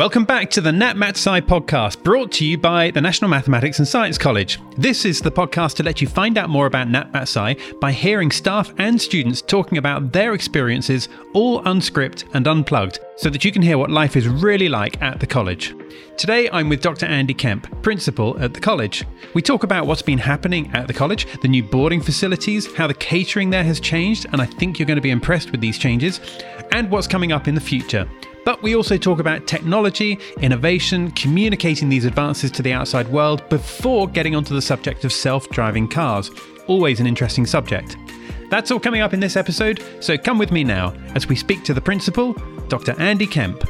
Welcome back to the Nat Mat Sci podcast, brought to you by the National Mathematics and Science College. This is the podcast to let you find out more about Nat Mat Sci by hearing staff and students talking about their experiences, all unscripted and unplugged, so that you can hear what life is really like at the college. Today I'm with Dr. Andy Kemp, principal at the college. We talk about what's been happening at the college, the new boarding facilities, how the catering there has changed, and I think you're going to be impressed with these changes, and what's coming up in the future. But we also talk about technology, innovation, communicating these advances to the outside world before getting onto the subject of self driving cars. Always an interesting subject. That's all coming up in this episode, so come with me now as we speak to the principal, Dr. Andy Kemp.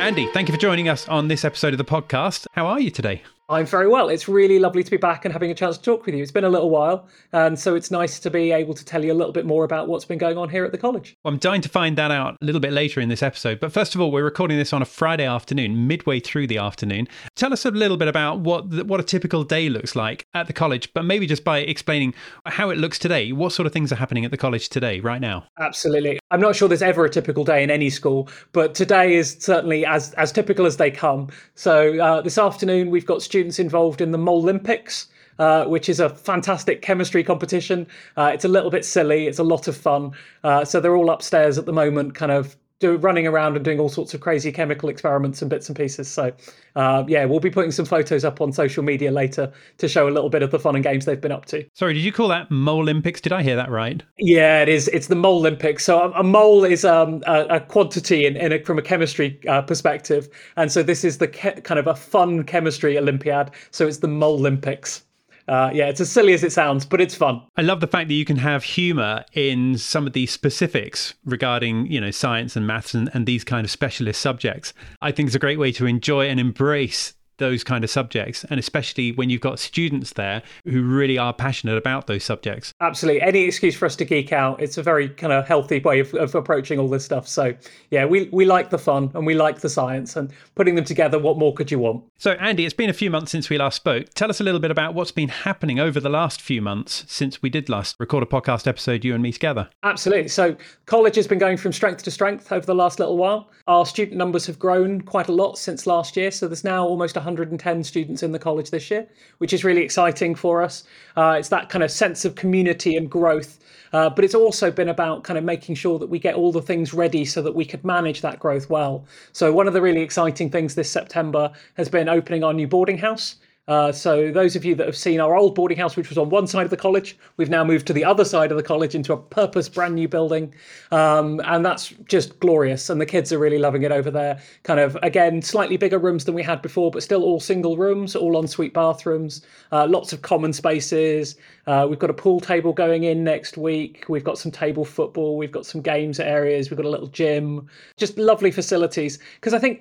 Andy, thank you for joining us on this episode of the podcast. How are you today? I'm very well. It's really lovely to be back and having a chance to talk with you. It's been a little while, and so it's nice to be able to tell you a little bit more about what's been going on here at the college. Well, I'm dying to find that out a little bit later in this episode. But first of all, we're recording this on a Friday afternoon, midway through the afternoon. Tell us a little bit about what what a typical day looks like at the college, but maybe just by explaining how it looks today. What sort of things are happening at the college today, right now? Absolutely. I'm not sure there's ever a typical day in any school, but today is certainly as as typical as they come. So uh, this afternoon we've got students involved in the Molympics. Uh, which is a fantastic chemistry competition. Uh, it's a little bit silly. It's a lot of fun. Uh, so they're all upstairs at the moment, kind of do, running around and doing all sorts of crazy chemical experiments and bits and pieces. So, uh, yeah, we'll be putting some photos up on social media later to show a little bit of the fun and games they've been up to. Sorry, did you call that Molympics? Did I hear that right? Yeah, it is. It's the Molympics. So a, a mole is um, a, a, quantity in, in a, from a chemistry uh, perspective, and so this is the ke- kind of a fun chemistry Olympiad. So it's the Molympics uh, yeah, it's as silly as it sounds, but it's fun. I love the fact that you can have humor in some of these specifics regarding, you know, science and maths and, and these kind of specialist subjects. I think it's a great way to enjoy and embrace those kind of subjects and especially when you've got students there who really are passionate about those subjects. Absolutely. Any excuse for us to geek out it's a very kind of healthy way of, of approaching all this stuff. So yeah we, we like the fun and we like the science and putting them together what more could you want? So andy it's been a few months since we last spoke. Tell us a little bit about what's been happening over the last few months since we did last record a podcast episode you and me together. Absolutely. So college has been going from strength to strength over the last little while. Our student numbers have grown quite a lot since last year. So there's now almost 110 students in the college this year, which is really exciting for us. Uh, it's that kind of sense of community and growth. Uh, but it's also been about kind of making sure that we get all the things ready so that we could manage that growth well. So, one of the really exciting things this September has been opening our new boarding house. Uh, so those of you that have seen our old boarding house, which was on one side of the college, we've now moved to the other side of the college into a purpose brand new building, um, and that's just glorious. And the kids are really loving it over there. Kind of again, slightly bigger rooms than we had before, but still all single rooms, all ensuite bathrooms, uh, lots of common spaces. Uh, we've got a pool table going in next week. We've got some table football. We've got some games areas. We've got a little gym. Just lovely facilities. Because I think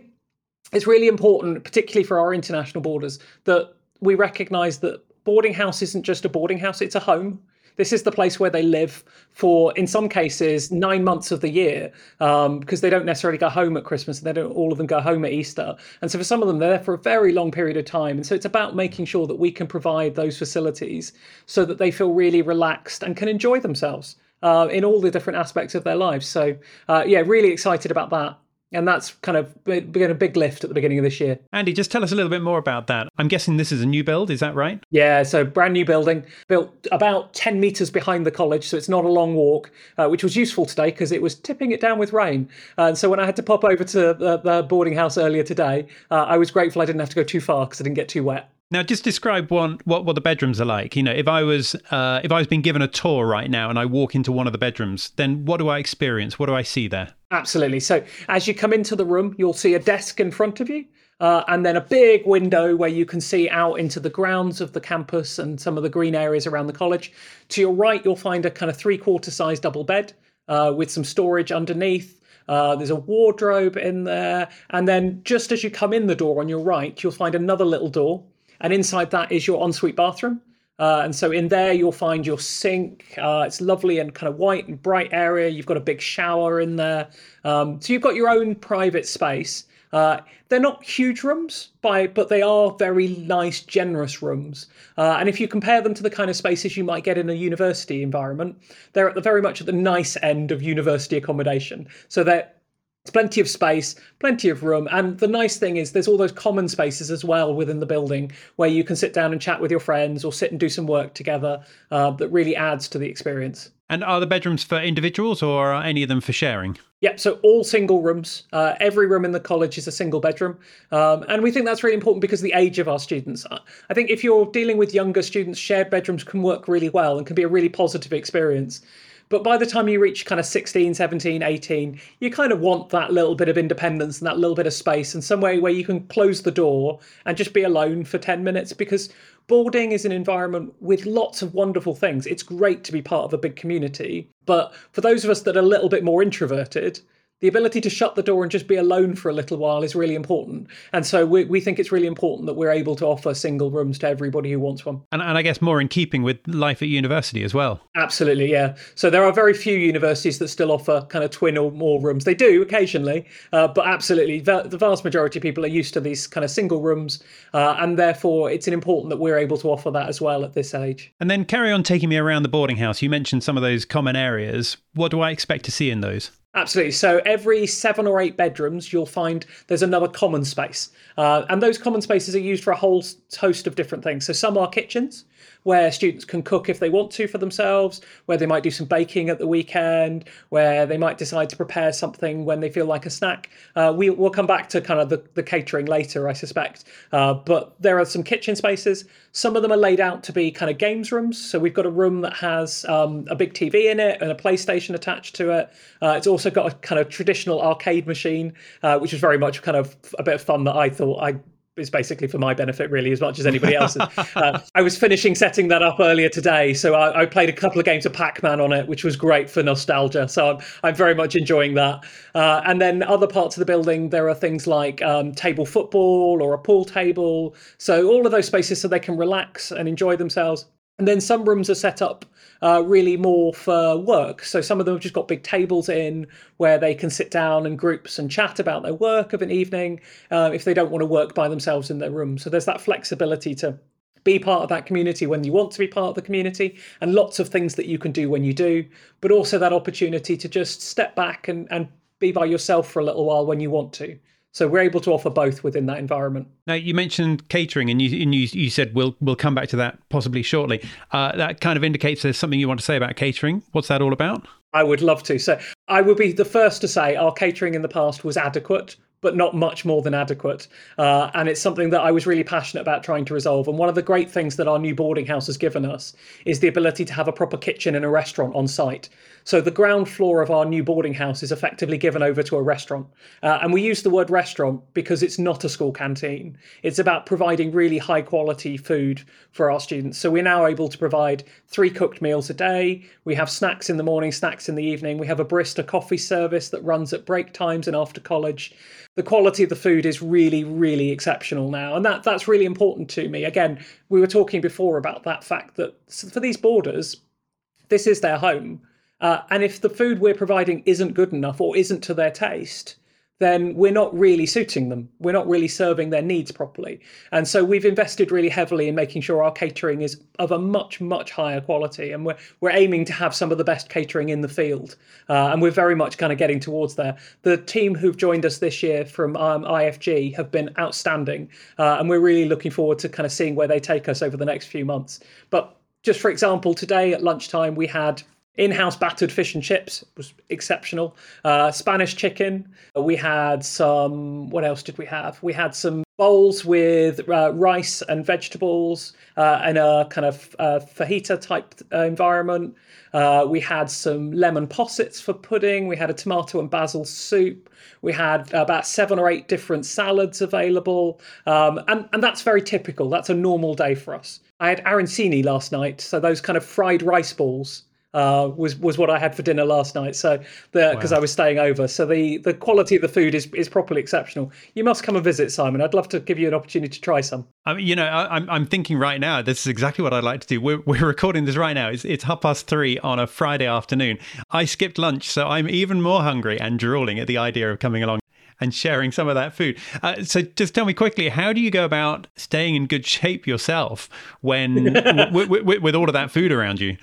it's really important, particularly for our international boarders, that we recognise that boarding house isn't just a boarding house; it's a home. This is the place where they live for, in some cases, nine months of the year, um, because they don't necessarily go home at Christmas and they don't all of them go home at Easter. And so for some of them, they're there for a very long period of time. And so it's about making sure that we can provide those facilities so that they feel really relaxed and can enjoy themselves. Uh, in all the different aspects of their lives. So, uh, yeah, really excited about that and that's kind of been a big lift at the beginning of this year. Andy, just tell us a little bit more about that. I'm guessing this is a new build, is that right? Yeah, so brand new building, built about 10 metres behind the college, so it's not a long walk, uh, which was useful today because it was tipping it down with rain. Uh, and so when I had to pop over to the, the boarding house earlier today, uh, I was grateful I didn't have to go too far because I didn't get too wet. Now, just describe one what, what the bedrooms are like. You know, if I was uh, if I was being given a tour right now and I walk into one of the bedrooms, then what do I experience? What do I see there? Absolutely. So, as you come into the room, you'll see a desk in front of you, uh, and then a big window where you can see out into the grounds of the campus and some of the green areas around the college. To your right, you'll find a kind of three quarter size double bed uh, with some storage underneath. Uh, there's a wardrobe in there. And then just as you come in the door on your right, you'll find another little door and inside that is your ensuite bathroom. Uh, and so in there you'll find your sink. Uh, it's lovely and kind of white and bright area. You've got a big shower in there. Um, so you've got your own private space. Uh, they're not huge rooms, by, but they are very nice, generous rooms. Uh, and if you compare them to the kind of spaces you might get in a university environment, they're at the very much at the nice end of university accommodation. So they're It's plenty of space, plenty of room. And the nice thing is there's all those common spaces as well within the building where you can sit down and chat with your friends or sit and do some work together uh, that really adds to the experience. And are the bedrooms for individuals or are any of them for sharing? Yep, so all single rooms. Uh, every room in the college is a single bedroom. Um, and we think that's really important because of the age of our students. I think if you're dealing with younger students, shared bedrooms can work really well and can be a really positive experience. But by the time you reach kind of 16, 17, 18, you kind of want that little bit of independence and that little bit of space and somewhere where you can close the door and just be alone for 10 minutes because boarding is an environment with lots of wonderful things. It's great to be part of a big community. But for those of us that are a little bit more introverted, the ability to shut the door and just be alone for a little while is really important. And so we, we think it's really important that we're able to offer single rooms to everybody who wants one. And, and I guess more in keeping with life at university as well. Absolutely, yeah. So there are very few universities that still offer kind of twin or more rooms. They do occasionally, uh, but absolutely, the vast majority of people are used to these kind of single rooms. Uh, and therefore, it's important that we're able to offer that as well at this age. And then carry on taking me around the boarding house. You mentioned some of those common areas. What do I expect to see in those? Absolutely. So every seven or eight bedrooms, you'll find there's another common space. Uh, and those common spaces are used for a whole host of different things. So some are kitchens, where students can cook if they want to for themselves, where they might do some baking at the weekend, where they might decide to prepare something when they feel like a snack. Uh, we, will come back to kind of the, the catering later, I suspect. Uh, but there are some kitchen spaces. Some of them are laid out to be kind of games rooms. So we've got a room that has um, a big TV in it and a PlayStation attached to it. Uh, it's also got a kind of traditional arcade machine, uh, which is very much kind of a bit of fun that I thought I is basically for my benefit really as much as anybody else's. uh, I was finishing setting that up earlier today, so I, I, played a couple of games of Pac-Man on it, which was great for nostalgia. So I'm, I'm very much enjoying that. Uh, and then other parts of the building, there are things like um, table football or a pool table. So all of those spaces so they can relax and enjoy themselves. And then some rooms are set up uh, really more for work. So some of them have just got big tables in where they can sit down in groups and chat about their work of an evening uh, if they don't want to work by themselves in their room. So there's that flexibility to be part of that community when you want to be part of the community and lots of things that you can do when you do, but also that opportunity to just step back and, and be by yourself for a little while when you want to. So we're able to offer both within that environment. Now you mentioned catering, and you and you, you said we'll we'll come back to that possibly shortly. Uh, that kind of indicates there's something you want to say about catering. What's that all about? I would love to. So I would be the first to say our catering in the past was adequate but not much more than adequate. Uh, and it's something that I was really passionate about trying to resolve. And one of the great things that our new boarding house has given us is the ability to have a proper kitchen and a restaurant on site. So the ground floor of our new boarding house is effectively given over to a restaurant. Uh, and we use the word restaurant because it's not a school canteen. It's about providing really high quality food for our students. So we're now able to provide three cooked meals a day. We have snacks in the morning, snacks in the evening. We have a barista coffee service that runs at break times and after college the quality of the food is really really exceptional now. And that that's really important to me. Again we were talking before about that fact that for these boarders this is their home. Uh, and if the food we're providing isn't good enough or isn't to their taste, then we're not really suiting them. We're not really serving their needs properly. And so we've invested really heavily in making sure our catering is of a much, much higher quality. And we're, we're aiming to have some of the best catering in the field. Uh, and we're very much kind of getting towards there. The team who've joined us this year from um, IFG have been outstanding. Uh, and we're really looking forward to kind of seeing where they take us over the next few months. But just for example, today at lunchtime, we had in-house battered fish and chips was exceptional. Uh, Spanish chicken. We had some. What else did we have? We had some bowls with uh, rice and vegetables uh, in a kind of uh, fajita type uh, environment. Uh, we had some lemon possets for pudding. We had a tomato and basil soup. We had about seven or eight different salads available, um, and and that's very typical. That's a normal day for us. I had arancini last night, so those kind of fried rice balls uh, was was what I had for dinner last night. So because wow. I was staying over, so the the quality of the food is is properly exceptional. You must come and visit, Simon. I'd love to give you an opportunity to try some. I mean, you know, I, am I'm thinking right now. This is exactly what I'd like to do. We're we're recording this right now. It's it's half past three on a Friday afternoon. I skipped lunch, so I'm even more hungry and drooling at the idea of coming along and sharing some of that food. Uh, so, just tell me quickly, how do you go about staying in good shape yourself when w- w- w- with all of that food around you?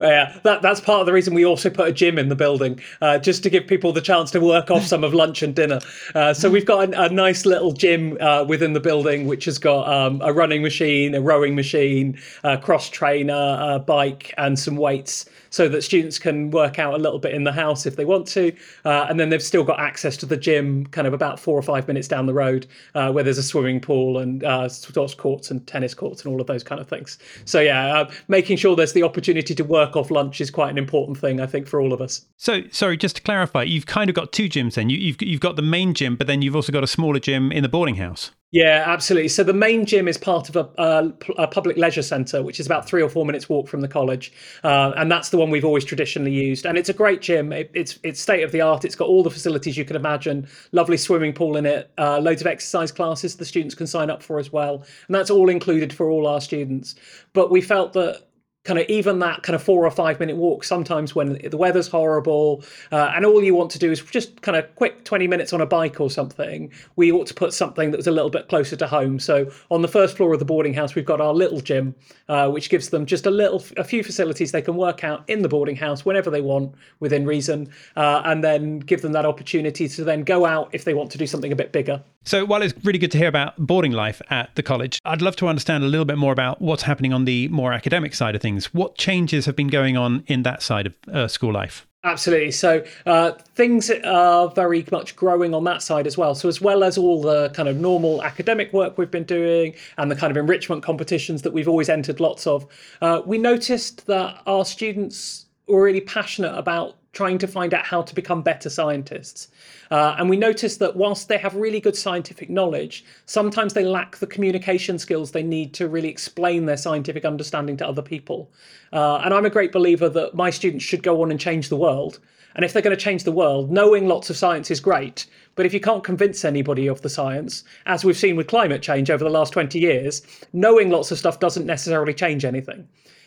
Yeah, that, that's part of the reason we also put a gym in the building, uh, just to give people the chance to work off some of lunch and dinner. Uh, so we've got a, a nice little gym uh, within the building, which has got um, a running machine, a rowing machine, a cross trainer, a bike, and some weights so that students can work out a little bit in the house if they want to. Uh, and then they've still got access to the gym kind of about four or five minutes down the road uh, where there's a swimming pool and uh, sports courts and tennis courts and all of those kind of things. So, yeah, making sure there's the opportunity to work off lunch is quite an important thing, I think, for all of us. So, sorry, just to clarify, you've kind of got two gyms then. You, you've, you've got the main gym, but then you've also got a smaller gym in the boarding house. Yeah, absolutely. So the main gym is part of a, a, a public leisure centre, which is about three or four minutes walk from the college, uh, and that's the one we've always traditionally used. And it's a great gym. It, it's it's state of the art. It's got all the facilities you can imagine. Lovely swimming pool in it. Uh, loads of exercise classes the students can sign up for as well, and that's all included for all our students. But we felt that kind of even that kind of four or five minute walk sometimes when the weather's horrible uh, and all you want to do is just kind of quick 20 minutes on a bike or something we ought to put something that was a little bit closer to home so on the first floor of the boarding house we've got our little gym uh, which gives them just a little a few facilities they can work out in the boarding house whenever they want within reason uh, and then give them that opportunity to then go out if they want to do something a bit bigger so while it's really good to hear about boarding life at the college, I'd love to understand a little bit more about what's happening on the more academic side of things. What changes have been going on in that side of uh, school life? Absolutely. So uh, things are very much growing on that side as well. So as well as all the kind of normal academic work we've been doing and the kind of enrichment competitions that we've always entered lots of, uh, we noticed that our students were really passionate about trying to find out how to become better scientists. Uh, and we notice that whilst they have really good scientific knowledge, sometimes they lack the communication skills they need to really explain their scientific understanding to other people. Uh, and I'm a great believer that my students should go on and change the world. And if they're going to change the world, knowing lots of science is great. But if you can't convince anybody of the science, as we've seen with climate change over the last 20 years, knowing lots of stuff doesn't necessarily change anything.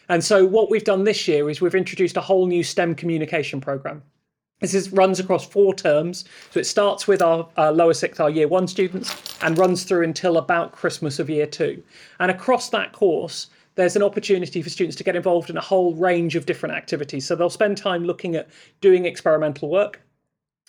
And so, what we've done this year is we've introduced a whole new STEM communication program. This is, runs across four terms. So it starts with our, lower sixth, our year one students, and runs through until about Christmas of year two. And across that course, there's an opportunity for students to get involved in a whole range of different activities. So they'll spend time looking at doing experimental work,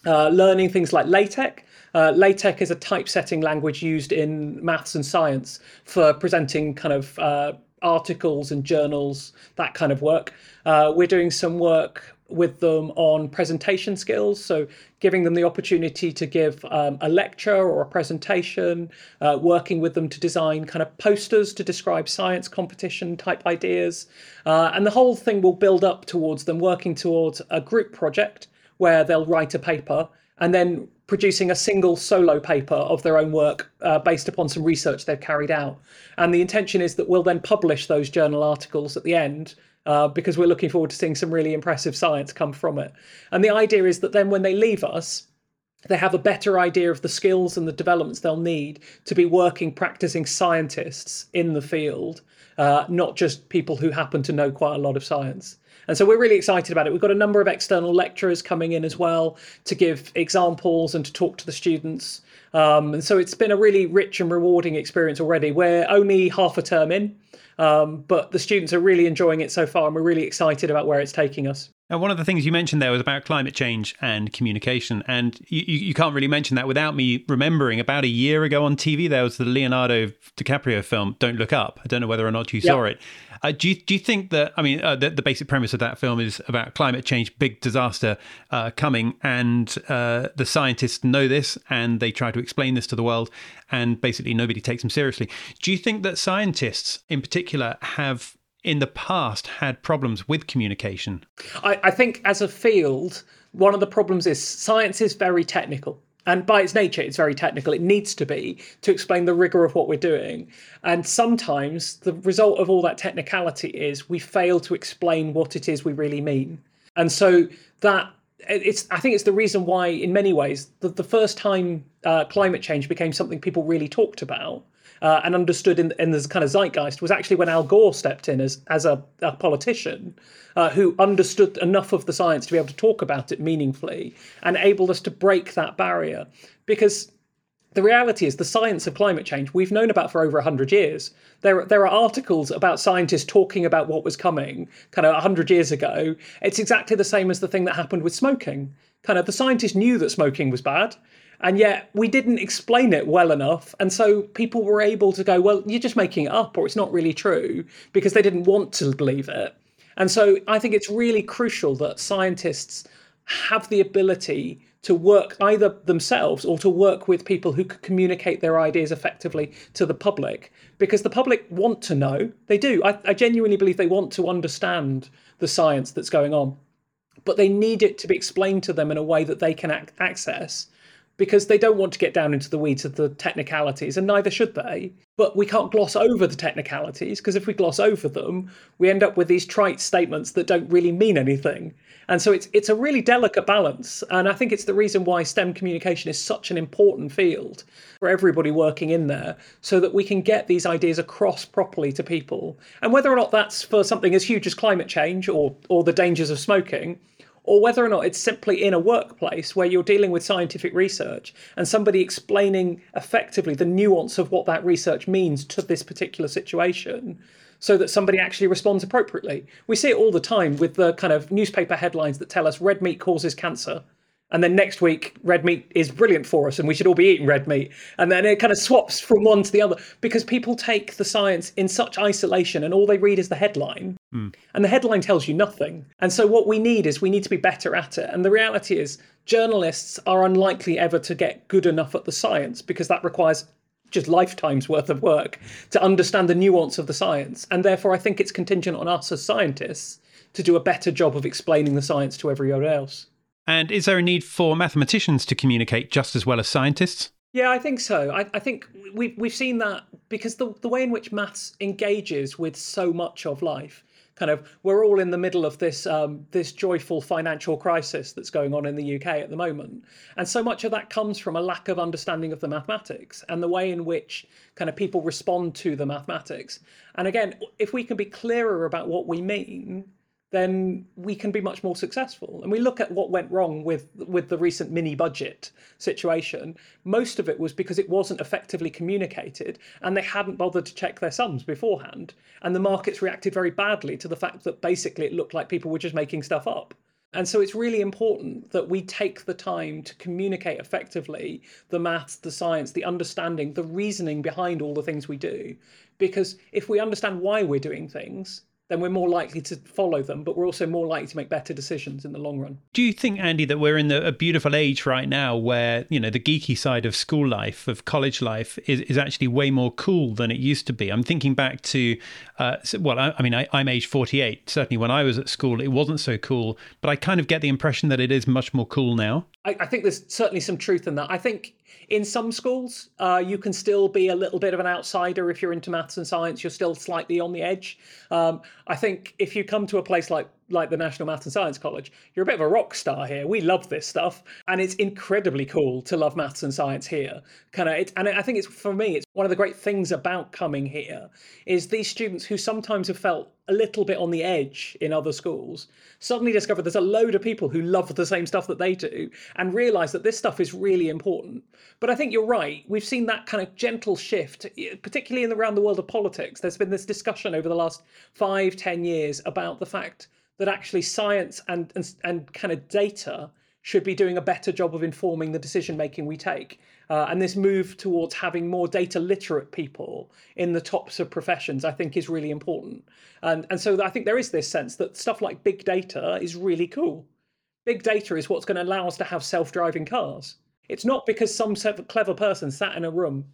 uh, learning things like LaTeX. Uh, LaTeX is a typesetting language used in maths and science for presenting kind of uh, articles and journals, that kind of work. Uh, we're doing some work with them on presentation skills. So, giving them the opportunity to give um, a lecture or a presentation, uh, working with them to design kind of posters to describe science competition type ideas. Uh, and the whole thing will build up towards them working towards a group project where they'll write a paper and then producing a single solo paper of their own work uh, based upon some research they've carried out. And the intention is that we'll then publish those journal articles at the end uh, because we're looking forward to seeing some really impressive science come from it. And the idea is that then when they leave us, they have a better idea of the skills and the developments they'll need to be working, practicing scientists in the field, uh, not just people who happen to know quite a lot of science. And so we're really excited about it. We've got a number of external lecturers coming in as well to give examples and to talk to the students. Um, and so it's been a really rich and rewarding experience already. We're only half a term in, um, but the students are really enjoying it so far, and we're really excited about where it's taking us. And one of the things you mentioned there was about climate change and communication. And you, you can't really mention that without me remembering about a year ago on TV, there was the Leonardo DiCaprio film, Don't Look Up. I don't know whether or not you yep. saw it. Uh, do, you, do you think that, I mean, uh, the, the, basic premise of that film is about climate change, big disaster uh, coming, and uh, the scientists know this and they try to explain this to the world, and basically nobody takes them seriously. Do you think that scientists in particular have in the past had problems with communication? I, I think as a field, one of the problems is science is very technical and by its nature it's very technical. It needs to be to explain the rigor of what we're doing. And sometimes the result of all that technicality is we fail to explain what it is we really mean. And so that it's i think it's the reason why in many ways the, the first time uh, climate change became something people really talked about uh, and understood in, in this kind of zeitgeist was actually when Al Gore stepped in as as a, a politician uh, who understood enough of the science to be able to talk about it meaningfully and enabled us to break that barrier. Because the reality is the science of climate change we've known about for over 100 years. There, there are articles about scientists talking about what was coming kind of 100 years ago. It's exactly the same as the thing that happened with smoking. Kind of the scientists knew that smoking was bad, and yet we didn't explain it well enough. And so people were able to go, well, you're just making it up, or it's not really true, because they didn't want to believe it. And so I think it's really crucial that scientists have the ability to work either themselves or to work with people who could communicate their ideas effectively to the public because the public want to know they do I, I, genuinely believe they want to understand the science that's going on but they need it to be explained to them in a way that they can ac- access because they don't want to get down into the weeds of the technicalities, and neither should they. But we can't gloss over the technicalities because if we gloss over them, we end up with these trite statements that don't really mean anything. And so it's it's a really delicate balance, and I think it's the reason why STEM communication is such an important field for everybody working in there, so that we can get these ideas across properly to people. And whether or not that's for something as huge as climate change or or the dangers of smoking, or whether or not it's simply in a workplace where you're dealing with scientific research and somebody explaining effectively the nuance of what that research means to this particular situation so that somebody actually responds appropriately. We see it all the time with the kind of newspaper headlines that tell us red meat causes cancer and then next week red meat is brilliant for us and we should all be eating red meat and then it kind of swaps from one to the other because people take the science in such isolation and all they read is the headline mm. and the headline tells you nothing and so what we need is we need to be better at it and the reality is journalists are unlikely ever to get good enough at the science because that requires just lifetimes worth of work to understand the nuance of the science and therefore i think it's contingent on us as scientists to do a better job of explaining the science to everyone else and is there a need for mathematicians to communicate just as well as scientists? Yeah, I think so. I, I think we've we've seen that because the the way in which maths engages with so much of life, kind of, we're all in the middle of this um, this joyful financial crisis that's going on in the UK at the moment, and so much of that comes from a lack of understanding of the mathematics and the way in which kind of people respond to the mathematics. And again, if we can be clearer about what we mean, then we can be much more successful. And we look at what went wrong with with the recent mini budget situation. Most of it was because it wasn't effectively communicated and they hadn't bothered to check their sums beforehand. And the markets reacted very badly to the fact that basically it looked like people were just making stuff up. And so it's really important that we take the time to communicate effectively the maths, the science, the understanding, the reasoning behind all the things we do. Because if we understand why we're doing things, then we're more likely to follow them, but we're also more likely to make better decisions in the long run. Do you think, Andy, that we're in the, a beautiful age right now where, you know, the geeky side of school life, of college life, is, is actually way more cool than it used to be? I'm thinking back to, uh, well, I, I mean, I, I'm age 48. Certainly when I was at school, it wasn't so cool, but I kind of get the impression that it is much more cool now. I, I think there's certainly some truth in that. I think in some schools, uh, you can still be a little bit of an outsider if you're into maths and science. You're still slightly on the edge. Um, I think if you come to a place like like the National Maths and Science College, you're a bit of a rock star here. We love this stuff, and it's incredibly cool to love maths and science here. Kind of, and I think it's for me, it's one of the great things about coming here is these students who sometimes have felt a little bit on the edge in other schools suddenly discover there's a load of people who love the same stuff that they do and realize that this stuff is really important. But I think you're right. We've seen that kind of gentle shift, eh, particularly in the, around the world of politics. There's been this discussion over the last five, ten years about the fact that actually science and, and, and kind of data should be doing a better job of informing the decision making we take. Uh, and this move towards having more data literate people in the tops of professions, I think, is really important. And, and so I think there is this sense that stuff like big data is really cool. Big data is what's going to allow us to have self driving cars. It's not because some clever person sat in a room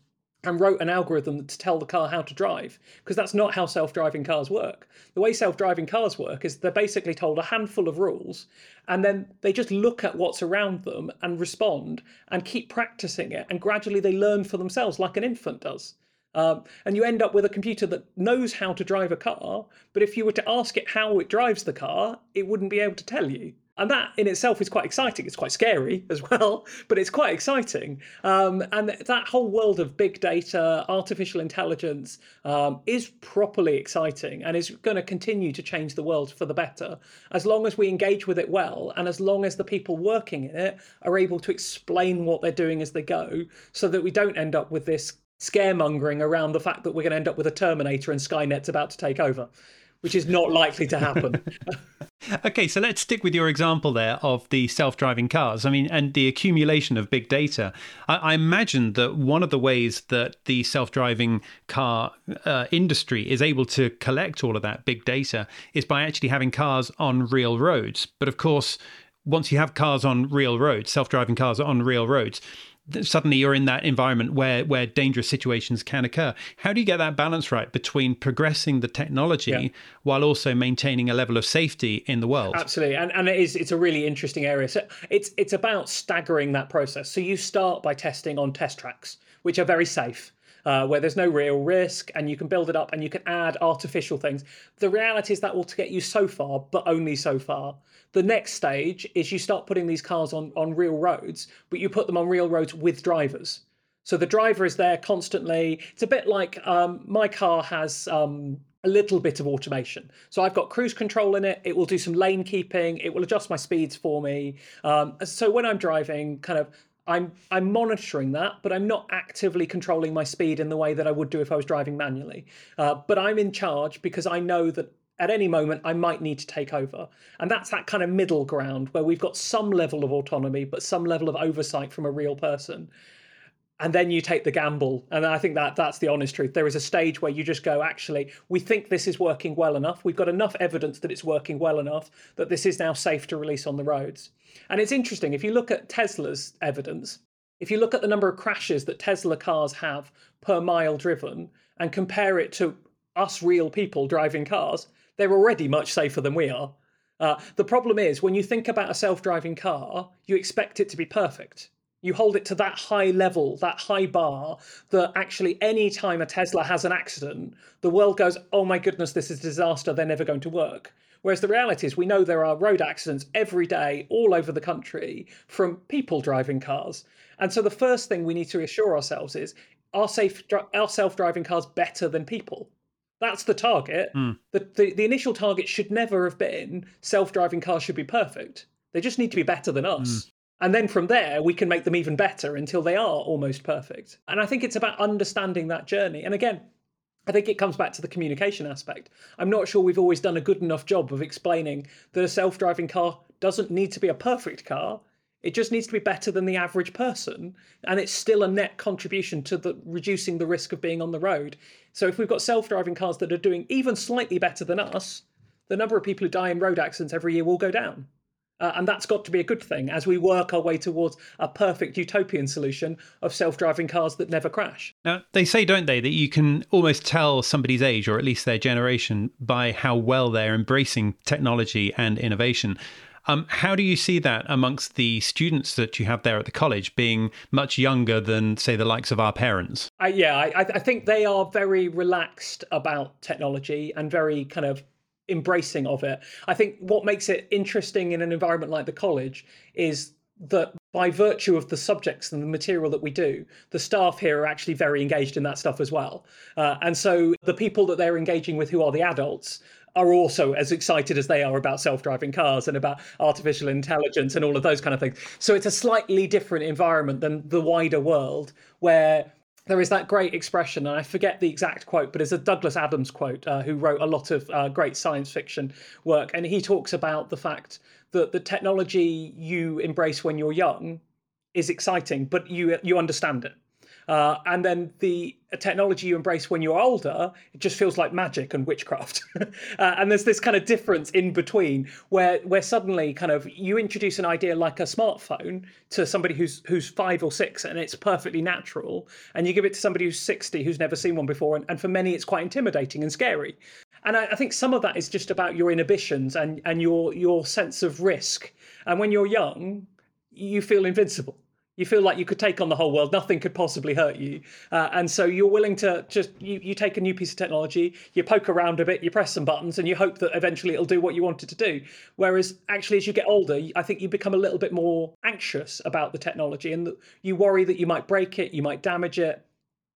and wrote an algorithm to tell the car how to drive because that's not how self-driving cars work. The way self-driving cars work is they're basically told a handful of rules and then they just look at what's around them and respond and keep practicing it and gradually they learn for themselves like an infant does. Um, and you end up with a computer that knows how to drive a car but if you were to ask it how it drives the car it wouldn't be able to tell you and that in itself is quite exciting. It's quite scary as well, but it's quite exciting. Um, and that whole world of big data, artificial intelligence, um, is properly exciting and is going to continue to change the world for the better as long as we engage with it well and as long as the people working in it are able to explain what they're doing as they go, so that we don't end up with this scaremongering around the fact that we're going to end up with a Terminator and Skynet's about to take over which is not likely to happen. okay, so let's stick with your example there of the self driving cars. I mean, and the accumulation of big data. I, I imagine that one of the ways that the self driving car uh, industry is able to collect all of that big data is by actually having cars on real roads. But of course, once you have cars on real roads, self driving cars on real roads, suddenly you're in that environment where where dangerous situations can occur. How do you get that balance right between progressing the technology yeah. while also maintaining a level of safety in the world? Absolutely, and and it is it's a really interesting area. So it's it's about staggering that process. So you start by testing on test tracks, which are very safe uh, where there's no real risk and you can build it up and you can add artificial things. The reality is that will get you so far, but only so far. The next stage is you start putting these cars on, on real roads, but you put them on real roads with drivers. So the driver is there constantly. It's a bit like um, my car has um, a little bit of automation. So I've got cruise control in it. It will do some lane keeping. It will adjust my speeds for me. Um, so when I'm driving, kind of I'm I'm monitoring that, but I'm not actively controlling my speed in the way that I would do if I was driving manually. Uh, but I'm in charge because I know that at any moment I might need to take over, and that's that kind of middle ground where we've got some level of autonomy, but some level of oversight from a real person. And then you take the gamble, and I think that that's the honest truth. There is a stage where you just go, actually, we think this is working well enough. We've got enough evidence that it's working well enough that this is now safe to release on the roads. And it's interesting, if you look at Tesla's evidence, if you look at the number of crashes that Tesla cars have per mile driven and compare it to us real people driving cars, they're already much safer than we are. Uh, the problem is, when you think about a self driving car, you expect it to be perfect. You hold it to that high level, that high bar, that actually any time a Tesla has an accident, the world goes, oh my goodness, this is a disaster, they're never going to work. Whereas the reality is, we know there are road accidents every day all over the country from people driving cars. And so the first thing we need to assure ourselves is are safe are self-driving cars better than people? That's the target. Mm. The, the the initial target should never have been self-driving cars should be perfect. They just need to be better than us. Mm. And then from there, we can make them even better until they are almost perfect. And I think it's about understanding that journey. And again, I think it comes back to the communication aspect. I'm not sure we've always done a good enough job of explaining that a self driving car doesn't need to be a perfect car. It just needs to be better than the average person, and it's still a net contribution to the reducing the risk of being on the road. So if we've got self-driving cars that are doing even slightly better than us, the number of people who die in road accidents every year will go down. Uh, and that's got to be a good thing as we work our way towards a perfect utopian solution of self driving cars that never crash. Now, they say, don't they, that you can almost tell somebody's age, or at least their generation, by how well they're embracing technology and innovation. Um, how do you see that amongst the students that you have there at the college, being much younger than, say, the likes of our parents? Uh, yeah, I, I think they are very relaxed about technology and very kind of embracing of it. I think what makes it interesting in an environment like the college is that by virtue of the subjects and the material that we do, the staff here are actually very engaged in that stuff as well. Uh, and so the people that they're engaging with, who are the adults, are also as excited as they are about self-driving cars and about artificial intelligence and all of those kind of things. So it's a slightly different environment than the wider world where there is that great expression, and I forget the exact quote, but it's a Douglas Adams quote, uh, who wrote a lot of uh, great science fiction work. And he talks about the fact that the technology you embrace when you're young is exciting, but you you understand it. Uh, and then the technology you embrace when you're older, it just feels like magic and witchcraft. uh, and there's this kind of difference in between where where suddenly kind of you introduce an idea like a smartphone to somebody who's who's five or six and it's perfectly natural, and you give it to somebody who's 60 who's never seen one before, and, and for many it's quite intimidating and scary. And I, I think some of that is just about your inhibitions and, and your your sense of risk. And when you're young, you feel invincible You feel like you could take on the whole world, nothing could possibly hurt you. Uh, and so you're willing to just, you, you take a new piece of technology, you poke around a bit, you press some buttons, and you hope that eventually it'll do what you want it to do. Whereas actually, as you get older, I think you become a little bit more anxious about the technology and you worry that you might break it, you might damage it.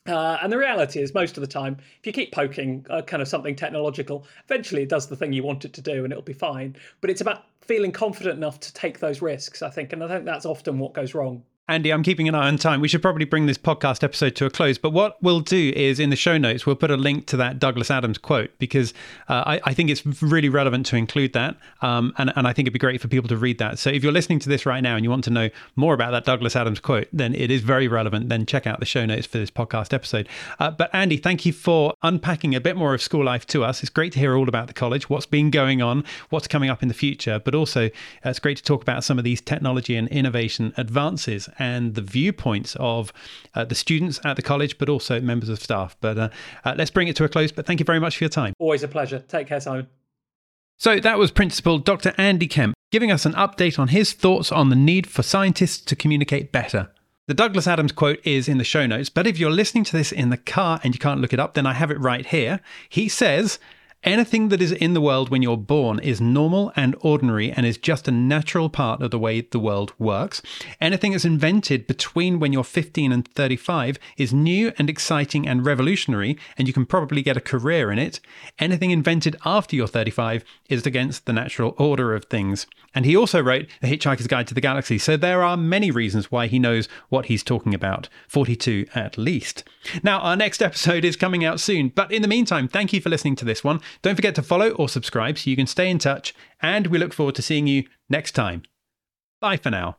Uh, and the reality is, most of the time, if you keep poking uh, kind of something technological, eventually it does the thing you want it to do and it'll be fine. But it's about feeling confident enough to take those risks, I think. And I think that's often what goes wrong. Andy, I'm keeping an eye on time. We should probably bring this podcast episode to a close. But what we'll do is in the show notes, we'll put a link to that Douglas Adams quote because uh, I, I, think it's really relevant to include that. Um, and, and I think it'd be great for people to read that. So if you're listening to this right now and you want to know more about that Douglas Adams quote, then it is very relevant. Then check out the show notes for this podcast episode. Uh, but Andy, thank you for unpacking a bit more of school life to us. It's great to hear all about the college, what's been going on, what's coming up in the future. But also, uh, it's great to talk about some of these technology and innovation advances and the viewpoints of uh, the students at the college, but also members of staff. But uh, uh, let's bring it to a close. But thank you very much for your time. Always a pleasure. Take care, Simon. So that was Principal Dr. Andy Kemp giving us an update on his thoughts on the need for scientists to communicate better. The Douglas Adams quote is in the show notes, but if you're listening to this in the car and you can't look it up, then I have it right here. He says, Anything that is in the world when you're born is normal and ordinary and is just a natural part of the way the world works. Anything that's invented between when you're 15 and 35 is new and exciting and revolutionary, and you can probably get a career in it. Anything invented after you're 35 is against the natural order of things. And he also wrote The Hitchhiker's Guide to the Galaxy, so there are many reasons why he knows what he's talking about, 42 at least. Now, our next episode is coming out soon, but in the meantime, thank you for listening to this one. Don't forget to follow or subscribe so you can stay in touch, and we look forward to seeing you next time. Bye for now.